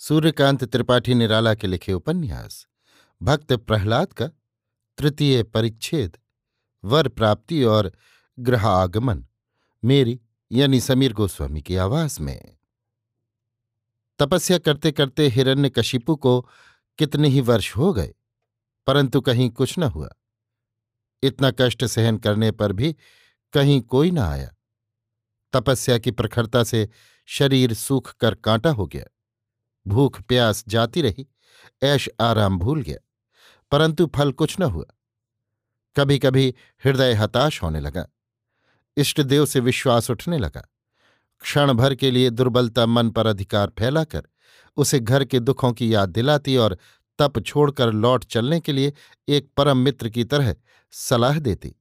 सूर्यकांत त्रिपाठी निराला के लिखे उपन्यास, भक्त प्रहलाद का तृतीय परिच्छेद, वर प्राप्ति और ग्रह आगमन मेरी यानी समीर गोस्वामी की आवाज़ में। तपस्या करते करते हिरण्य कशिपु को कितने ही वर्ष हो गए, परंतु कहीं कुछ न हुआ। इतना कष्ट सहन करने पर भी कहीं कोई न आया। तपस्या की प्रखरता से शरीर सूख कर कांटा हो गया। भूख प्यास जाती रही, ऐश आराम भूल गया, परंतु फल कुछ न हुआ। कभी कभी हृदय हताश होने लगा इष्टदेव से विश्वास उठने लगा क्षण भर के लिए दुर्बलता मन पर अधिकार फैलाकर उसे घर के दुखों की याद दिलाती और तप छोड़कर लौट चलने के लिए एक परम मित्र की तरह सलाह देती।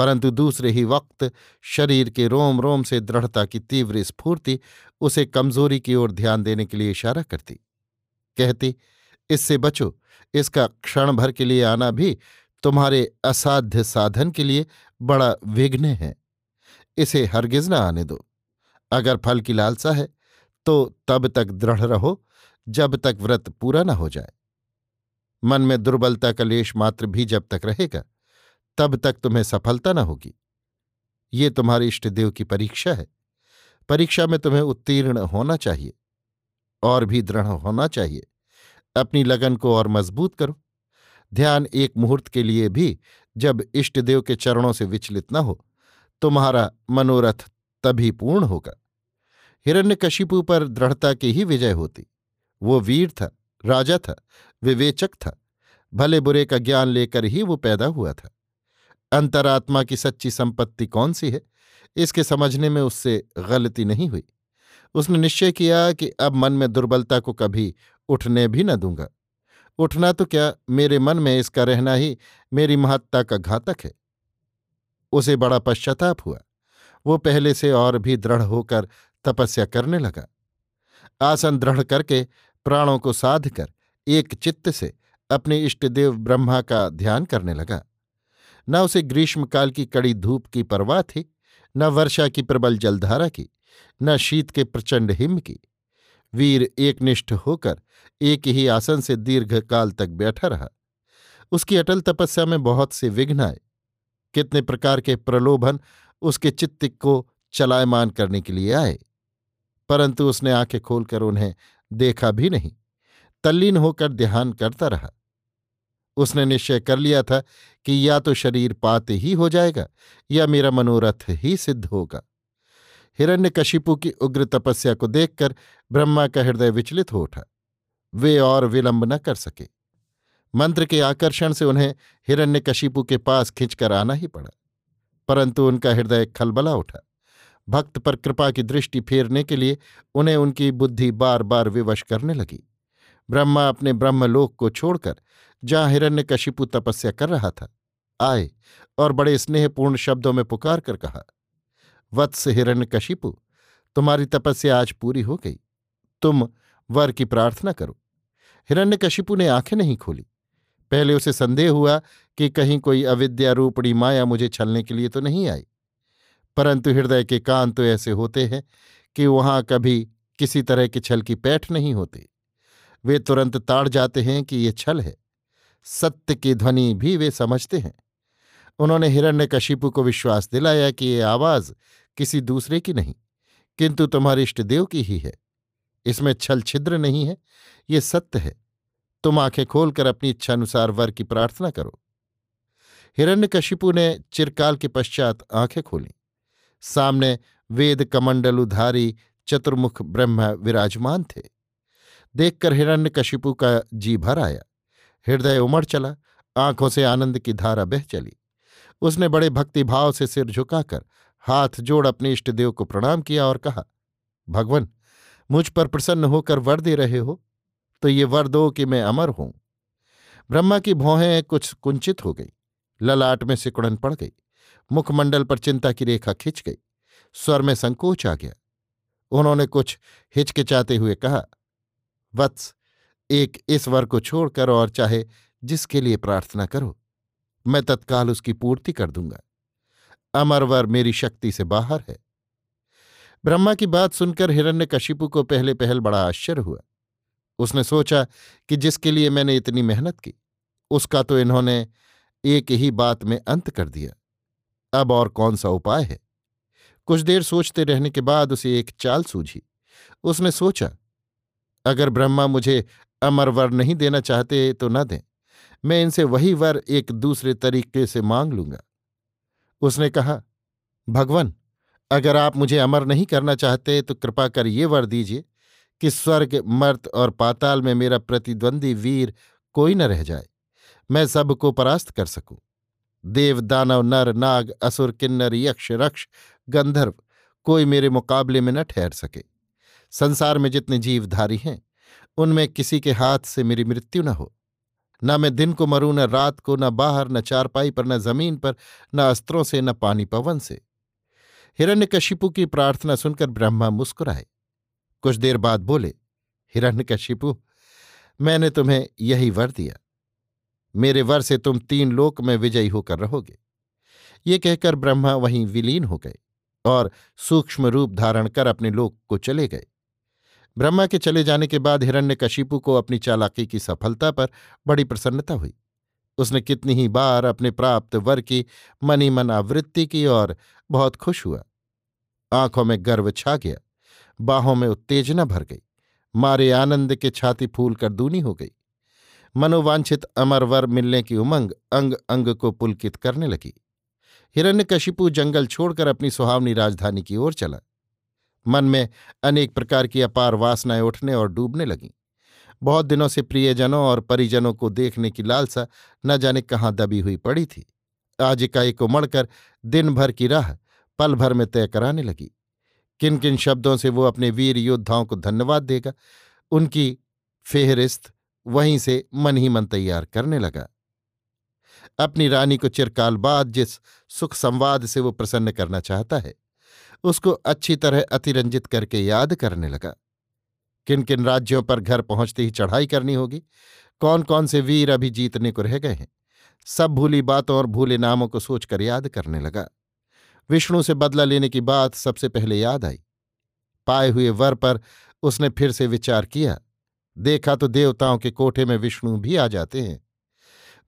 परंतु दूसरे ही वक्त शरीर के रोम रोम से दृढ़ता की तीव्र स्फूर्ति उसे कमज़ोरी की ओर ध्यान देने के लिए इशारा करती। कहती, इससे बचो, इसका क्षण भर के लिए आना भी तुम्हारे असाध्य साधन के लिए बड़ा विघ्न है। इसे हरगिज न आने दो। अगर फल की लालसा है तो तब तक दृढ़ रहो, जब तक व्रत पूरा न हो जाए। मन में दुर्बलता का लेश मात्र भी जब तक रहेगा तब तक तुम्हें सफलता न होगी। ये तुम्हारे इष्टदेव की परीक्षा है। परीक्षा में तुम्हें उत्तीर्ण होना चाहिए और भी दृढ़ होना चाहिए। अपनी लगन को और मज़बूत करो। ध्यान एक मुहूर्त के लिए भी जब इष्टदेव के चरणों से विचलित न हो, तुम्हारा मनोरथ तभी पूर्ण होगा। हिरण्यकशिपु पर दृढ़ता की ही विजय होती। वो वीर था, राजा था, विवेचक था। भले बुरे का ज्ञान लेकर ही वो पैदा हुआ था। अंतरात्मा की सच्ची संपत्ति कौन सी है? इसके समझने में उससे गलती नहीं हुई। उसने निश्चय किया कि अब मन में दुर्बलता को कभी उठने भी न दूँगा। उठना तो क्या मेरे मन में इसका रहना ही मेरी महत्ता का घातक है? उसे बड़ा पश्चाताप हुआ। वो पहले से और भी दृढ़ होकर तपस्या करने लगा। आसन दृढ़ करके प्राणों को साध कर एक चित्त से अपने इष्टदेव ब्रह्मा का ध्यान करने लगा। न उसे ग्रीष्मकाल की कड़ी धूप की परवाह थी, न वर्षा की प्रबल जलधारा की, न शीत के प्रचंड हिम की। वीर एकनिष्ठ होकर एक ही आसन से दीर्घ काल तक बैठा रहा। उसकी अटल तपस्या में बहुत से विघ्न आए। कितने प्रकार के प्रलोभन उसके चित्त को चलायमान करने के लिए आए। परंतु उसने आँखें खोलकर उन्हें देखा भी नहीं। तल्लीन होकर ध्यान करता रहा। उसने निश्चय कर लिया था कि या तो शरीर पाते ही हो जाएगा या मेरा मनोरथ ही सिद्ध होगा। हिरण्यकशिपु की उग्र तपस्या को देखकर ब्रह्मा का हृदय विचलित हो उठा। वे और विलंब न कर सके। मंत्र के आकर्षण से उन्हें हिरण्यकशिपु के पास खिंचकर आना ही पड़ा। परंतु उनका हृदय खलबला उठा। भक्त पर कृपा की दृष्टि फेरने के लिए उन्हें उनकी बुद्धि बार बार विवश करने लगी। ब्रह्मा अपने ब्रह्मलोक को छोड़कर जहाँ हिरण्यकशिपु तपस्या कर रहा था, आए और बड़े स्नेहपूर्ण शब्दों में पुकार कर कहा, वत्स हिरण्यकशिपु, तुम्हारी तपस्या आज पूरी हो गई। तुम वर की प्रार्थना करो। हिरण्यकशिपु ने आँखें नहीं खोली। पहले उसे संदेह हुआ कि कहीं कोई अविद्यारूपणी माया मुझे छलने के लिए तो नहीं आई। परंतु हृदय के कान तो ऐसे होते हैं कि वहाँ कभी किसी तरह के छल की पैठ नहीं होती। वे तुरंत ताड़ जाते हैं कि ये छल है। सत्य की ध्वनि भी वे समझते हैं। उन्होंने हिरण्यकशिपु को विश्वास दिलाया कि ये आवाज़ किसी दूसरे की नहीं, किंतु तुम्हारे इष्टदेव की ही है। इसमें छल छिद्र नहीं है, ये सत्य है। तुम आँखें खोलकर अपनी इच्छा अनुसार वर की प्रार्थना करो। हिरण्यकशिपु ने चिरकाल के पश्चात आँखें खोली। सामने वेद कमंडलुधारी चतुर्मुख ब्रह्म विराजमान थे। देखकर हिरण्यकशिपु का जी भर आया। हृदय उमड़ चला, आँखों से आनंद की धारा बह चली। उसने बड़े भक्तिभाव से सिर झुकाकर हाथ जोड़ अपने इष्टदेव को प्रणाम किया और कहा, भगवान, मुझ पर प्रसन्न होकर वर दे रहे हो तो ये वर दो कि मैं अमर हूँ। ब्रह्मा की भौहें कुछ कुंचित हो गई, ललाट में सिकुड़न पड़ गई, मुखमंडल पर चिंता की रेखा खिंच गई, स्वर में संकोच आ गया। उन्होंने कुछ हिचकिचाते हुए कहा वत्स एक इस वर को छोड़कर और चाहे जिसके लिए प्रार्थना करो, मैं तत्काल उसकी पूर्ति कर दूँगा। अमर वर मेरी शक्ति से बाहर है। ब्रह्मा की बात सुनकर हिरण्य हिरण्यकशिपु को पहले पहल बड़ा आश्चर्य हुआ। उसने सोचा कि जिसके लिए मैंने इतनी मेहनत की, उसका तो इन्होंने एक ही बात में अंत कर दिया। अब और कौन सा उपाय है? कुछ देर सोचते रहने के बाद उसे एक चाल सूझी। उसने सोचा अगर ब्रह्मा मुझे अमर वर नहीं देना चाहते तो न दें। मैं इनसे वही वर एक दूसरे तरीके से मांग लूँगा। उसने कहा, भगवान, अगर आप मुझे अमर नहीं करना चाहते तो कृपा कर ये वर दीजिए कि स्वर्ग, मर्त और पाताल में मेरा प्रतिद्वंदी वीर कोई न रह जाए। मैं सबको परास्त कर सकूँ। देव, दानव, नर, नाग, असुर, किन्नर, यक्ष, रक्ष, गंधर्व, कोई मेरे मुकाबले में न ठहर सके। संसार में जितने जीवधारी हैं, उनमें किसी के हाथ से मेरी मृत्यु न हो। न मैं दिन को मरूं, न रात को, न बाहर, न चारपाई पर, न ज़मीन पर, न अस्त्रों से, न पानी पवन से। हिरण्यकशिपु की प्रार्थना सुनकर ब्रह्मा मुस्कुराए। कुछ देर बाद बोले, हिरण्यकशिपु, मैंने तुम्हें यही वर दिया। मेरे वर से तुम तीन लोक में विजयी होकर रहोगे। ये कहकर ब्रह्मा वहीं विलीन हो गए और सूक्ष्म रूप धारण कर अपने लोक को चले गए। ब्रह्मा के चले जाने के बाद हिरण्यकशिपु को अपनी चालाकी की सफलता पर बड़ी प्रसन्नता हुई। उसने कितनी ही बार अपने प्राप्त वर की मनी मन आवृत्ति की और बहुत खुश हुआ। आँखों में गर्व छा गया, बाहों में उत्तेजना भर गई, मारे आनंद के छाती फूल कर दूनी हो गई। मनोवांछित अमर वर मिलने की उमंग अंग अंग को पुलकित करने लगी। हिरण्यकशिपु जंगल छोड़कर अपनी सुहावनी राजधानी की ओर चला। मन में अनेक प्रकार की अपार वासनाएँ उठने और डूबने लगीं। बहुत दिनों से प्रियजनों और परिजनों को देखने की लालसा न जाने कहाँ दबी हुई पड़ी थी। आज इकाई उमड़कर दिन भर की राह पल भर में तय कराने लगी। किन किन शब्दों से वो अपने वीर योद्धाओं को धन्यवाद देगा, उनकी फेहरिस्त वहीं से मन ही मन तैयार करने लगा। अपनी रानी को चिरकाल बाद जिस सुख संवाद से वो प्रसन्न करना चाहता है उसको अच्छी तरह अतिरंजित करके याद करने लगा। किन किन राज्यों पर घर पहुँचते ही चढ़ाई करनी होगी? कौन कौन से वीर अभी जीतने को रह गए हैं? सब भूली बातों और भूले नामों को सोचकर याद करने लगा। विष्णु से बदला लेने की बात सबसे पहले याद आई। पाए हुए वर पर उसने फिर से विचार किया। देखा तो देवताओं के कोठे में विष्णु भी आ जाते हैं।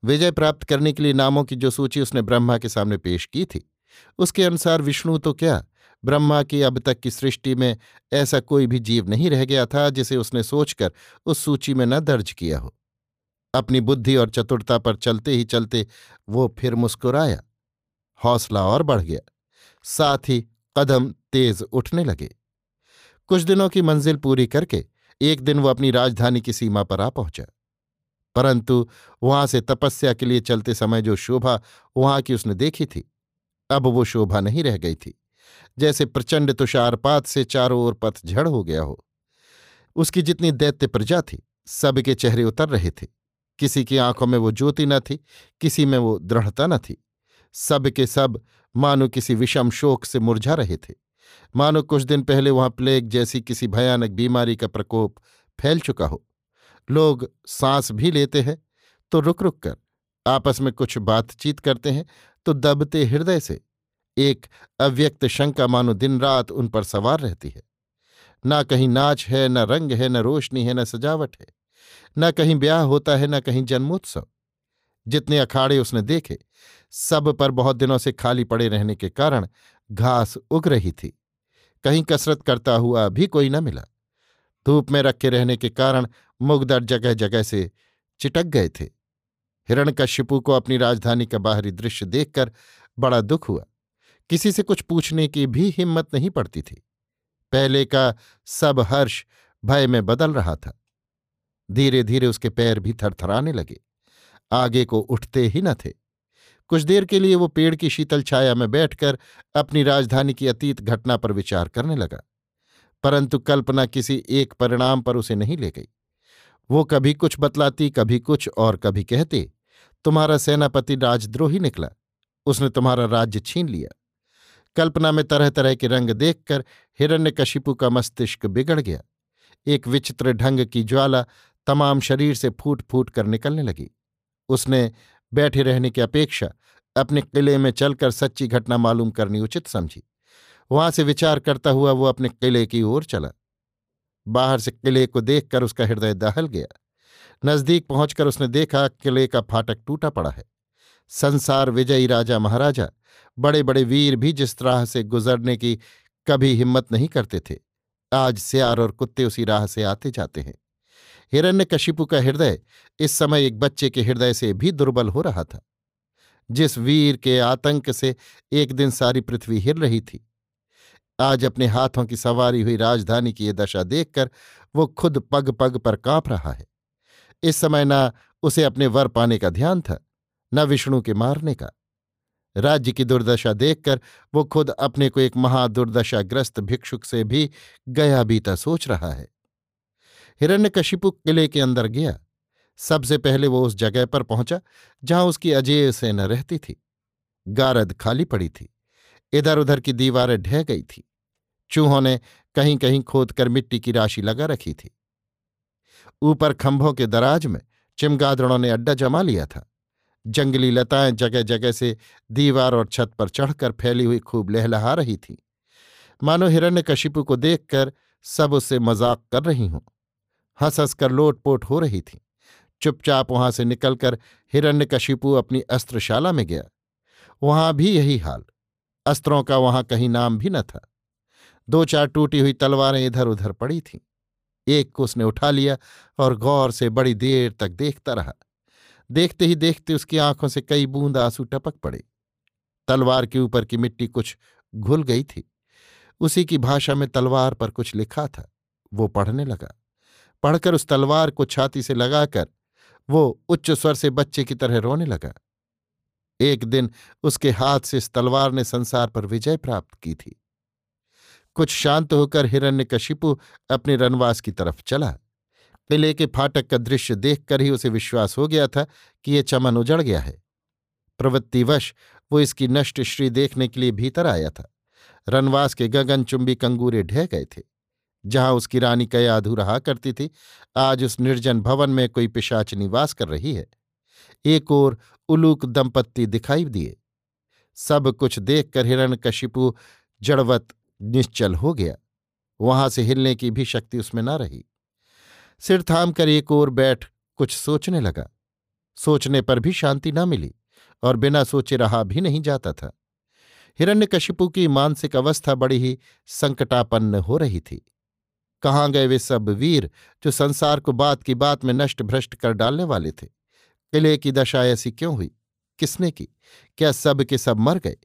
विजय प्राप्त करने के लिए नामों की जो सूची उसने ब्रह्मा के सामने पेश की थी, उसके अनुसार विष्णु तो क्या ब्रह्मा की अब तक की सृष्टि में ऐसा कोई भी जीव नहीं रह गया था जिसे उसने सोचकर उस सूची में न दर्ज किया हो। अपनी बुद्धि और चतुरता पर चलते ही चलते वो फिर मुस्कुराया। हौसला और बढ़ गया। साथ ही कदम तेज उठने लगे। कुछ दिनों की मंजिल पूरी करके एक दिन वो अपनी राजधानी की सीमा पर आ पहुँचा। परंतु वहाँ से तपस्या के लिए चलते समय जो शोभा वहाँ की उसने देखी थी, अब वो शोभा नहीं रह गई थी। जैसे प्रचंड तुषारपात से चारों ओर पथझड़ हो गया हो। उसकी जितनी दैत्य प्रजा थी, सबके चेहरे उतर रहे थे। किसी की आँखों में वो ज्योति न थी, किसी में वो दृढ़ता न थी। सब के सब मानो किसी विषम शोक से मुरझा रहे थे। मानो कुछ दिन पहले वहाँ प्लेग जैसी किसी भयानक बीमारी का प्रकोप फैल चुका हो। लोग सांस भी लेते हैं तो रुक रुक कर आपस में कुछ बातचीत करते हैं तो दबते हृदय से एक अव्यक्त शंका मानो दिन रात उन पर सवार रहती है। ना कहीं नाच है, न रंग है, न रोशनी है, न सजावट है। न कहीं ब्याह होता है, न कहीं जन्मोत्सव। जितने अखाड़े उसने देखे, सब पर बहुत दिनों से खाली पड़े रहने के कारण घास उग रही थी। कहीं कसरत करता हुआ भी कोई न मिला। धूप में रखे रहने के कारण मुगदर जगह जगह से चिटक गए थे। हिरण्यकशिपु को अपनी राजधानी का बाहरी दृश्य देखकर बड़ा दुख हुआ। किसी से कुछ पूछने की भी हिम्मत नहीं पड़ती थी। पहले का सब हर्ष भय में बदल रहा था। धीरे धीरे उसके पैर भी थरथराने लगे। आगे को उठते ही न थे। कुछ देर के लिए वो पेड़ की शीतल छाया में बैठकर अपनी राजधानी की अतीत घटना पर विचार करने लगा। परंतु कल्पना किसी एक परिणाम पर उसे नहीं ले गई। वो कभी कुछ बतलाती, कभी कुछ और कभी कहते, तुम्हारा सेनापति राजद्रोही निकला। उसने तुम्हारा राज्य छीन लिया। कल्पना में तरह तरह के रंग देखकर हिरण्यकशिपु का मस्तिष्क बिगड़ गया। एक विचित्र ढंग की ज्वाला तमाम शरीर से फूट फूट कर निकलने लगी। उसने बैठे रहने की अपेक्षा अपने किले में चलकर सच्ची घटना मालूम करनी उचित समझी। वहाँ से विचार करता हुआ वो अपने किले की ओर चला। बाहर से किले को देखकर उसका हृदय दहल गया। नज़दीक पहुंचकर उसने देखा किले का फाटक टूटा पड़ा है। संसार विजयी राजा महाराजा बड़े बड़े वीर भी जिस राह से गुजरने की कभी हिम्मत नहीं करते थे, आज सियार और कुत्ते उसी राह से आते जाते हैं। हिरण्य कशिपु का हृदय इस समय एक बच्चे के हृदय से भी दुर्बल हो रहा था। जिस वीर के आतंक से एक दिन सारी पृथ्वी हिर रही थी, आज अपने हाथों की सवारी हुई राजधानी की ये दशा देखकर वो खुद पग पग पर काँप रहा है। इस समय न उसे अपने वर पाने का ध्यान था न विष्णु के मारने का। राज्य की दुर्दशा देखकर वो खुद अपने को एक महादुर्दशाग्रस्त भिक्षुक से भी गया बीता सोच रहा है। हिरण्यकशिपु किले के अंदर गया। सबसे पहले वो उस जगह पर पहुँचा, जहाँ उसकी अजय सेना रहती थी। गारद खाली पड़ी थी। इधर उधर की दीवारें ढह गई थी। चूहों ने कहीं कहीं खोदकर मिट्टी की राशि लगा रखी थी। ऊपर खंभों के दराज में चिमगादड़ों ने अड्डा जमा लिया था। जंगली लताएँ जगह जगह से दीवार और छत पर चढ़कर फैली हुई खूब लहलहा रही थीं। मानो हिरण्य कशिपु को देखकर सब उससे मज़ाक कर रही हों। हंस हंस कर लोटपोट हो रही थी। चुपचाप वहाँ से निकलकर हिरण्यकशिपु अपनी अस्त्रशाला में गया। वहाँ भी यही हाल। अस्त्रों का वहाँ कहीं नाम भी न था। दो चार टूटी हुई तलवारें इधर उधर पड़ी थीं। एक को उसने उठा लिया और गौर से बड़ी देर तक देखता रहा। देखते ही देखते उसकी आँखों से कई बूंद आँसू टपक पड़े। तलवार के ऊपर की मिट्टी कुछ घुल गई थी। उसी की भाषा में तलवार पर कुछ लिखा था। वो पढ़ने लगा। पढ़कर उस तलवार को छाती से लगाकर वो उच्च स्वर से बच्चे की तरह रोने लगा। एक दिन उसके हाथ से इस तलवार ने संसार पर विजय प्राप्त की थी। कुछ शांत होकर हिरण्यकशिपु अपने रनवास की तरफ़ चला। किले के फाटक का दृश्य देखकर ही उसे विश्वास हो गया था कि ये चमन उजड़ गया है। प्रवृत्तिवश वो इसकी नष्ट श्री देखने के लिए भीतर आया था। रनवास के गगनचुंबी कंगूरे ढह गए थे। जहाँ उसकी रानी कयाधु रहा करती थी, आज उस निर्जन भवन में कोई पिशाच निवास कर रही है। एक ओर उलूक दंपत्ति दिखाई दिए। सब कुछ देखकर हिरण कशिपु जड़वत निश्चल हो गया। वहाँ से हिलने की भी शक्ति उसमें न रही। सिर थाम कर एक ओर बैठ कुछ सोचने लगा। सोचने पर भी शांति न मिली और बिना सोचे रहा भी नहीं जाता था। हिरण्यकशिपु की मानसिक अवस्था बड़ी ही संकटापन्न हो रही थी। कहाँ गए वे सब वीर जो संसार को बात की बात में नष्ट भ्रष्ट कर डालने वाले थे? किले की दशा ऐसी क्यों हुई? किसने की? क्या सब के सब मर गए?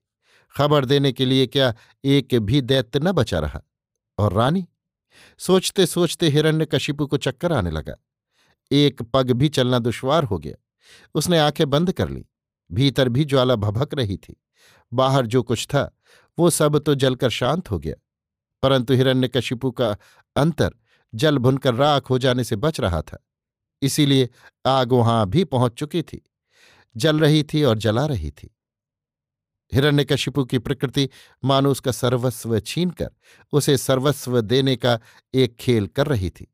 खबर देने के लिए क्या एक भी दैत्य न बचा रहा? और रानी? सोचते सोचते हिरण्य कशिपु को चक्कर आने लगा। एक पग भी चलना दुश्वार हो गया। उसने आँखें बंद कर ली। भीतर भी ज्वाला भभक रही थी। बाहर जो कुछ था, वो सब तो जलकर शांत हो गया। परंतु हिरण्यकशिपु का अंतर जल भुनकर राख हो जाने से बच रहा था। इसीलिए आग वहाँ भी पहुँच चुकी थी। जल रही थी और जला रही थी। हिरण्यकशिपु की प्रकृति मानो उसका सर्वस्व छीनकर, उसे सर्वस्व देने का एक खेल कर रही थी।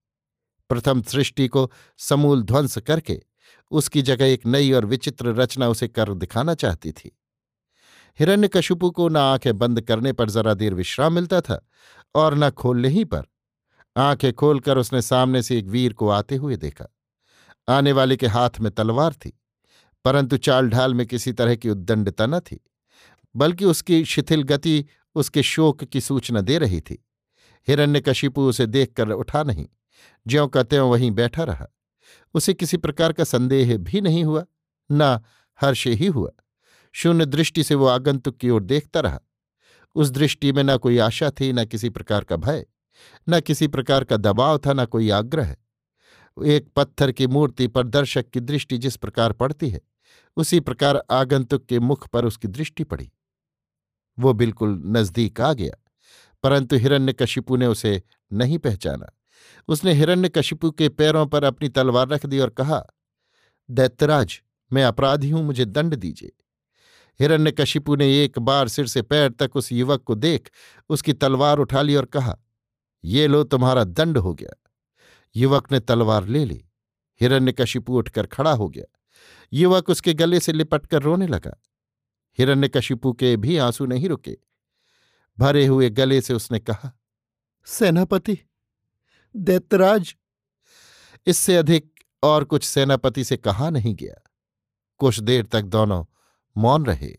प्रथम सृष्टि को समूल ध्वंस करके उसकी जगह एक नई और विचित्र रचना उसे कर दिखाना चाहती थी। हिरण्यकशिपु को न आँखें बंद करने पर जरा देर विश्राम मिलता था और न खोलने ही पर। आँखें खोलकर उसने सामने से एक वीर को आते हुए देखा। आने वाले के हाथ में तलवार थी, परंतु चाल ढाल में किसी तरह की उद्दंडता न थी। बल्कि उसकी शिथिल गति उसके शोक की सूचना दे रही थी। हिरण्यकशिपु उसे देखकर उठा नहीं, ज्यों का त्यों वहीं बैठा रहा। उसे किसी प्रकार का संदेह भी नहीं हुआ, न हर्ष ही हुआ। शून्य दृष्टि से वो आगंतुक की ओर देखता रहा। उस दृष्टि में न कोई आशा थी, न किसी प्रकार का भय, न किसी प्रकार का दबाव था, न कोई आग्रह। एक पत्थर की मूर्ति पर दर्शक की दृष्टि जिस प्रकार पड़ती है, उसी प्रकार आगंतुक के मुख पर उसकी दृष्टि पड़ी। वो बिल्कुल नज़दीक आ गया। परंतु हिरण्यकशिपु ने उसे नहीं पहचाना। उसने हिरण्यकशिपु के पैरों पर अपनी तलवार रख दी और कहा, दैत्यराज, मैं अपराधी हूँ, मुझे दंड दीजिए। हिरण्यकशिपु ने एक बार सिर से पैर तक उस युवक को देख, उसकी तलवार उठा ली और कहा, ये लो, तुम्हारा दंड हो गया। युवक ने तलवार ले ली। हिरण्यकशिपु उठकर खड़ा हो गया। युवक उसके गले से लिपट कर रोने लगा। हिरण्यकशिपु के भी आँसू नहीं रुके। भरे हुए गले से उसने कहा, सेनापति दैतराज इससे अधिक और कुछ सेनापति से कहा नहीं गया। कुछ देर तक दोनों मौन रहे।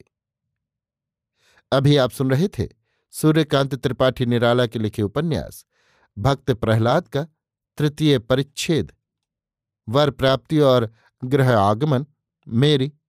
अभी आप सुन रहे थे सूर्यकांत त्रिपाठी निराला के लिखे उपन्यास, भक्त प्रहलाद का तृतीय परिच्छेद। वर प्राप्ति और ग्रह आगमन, मेरी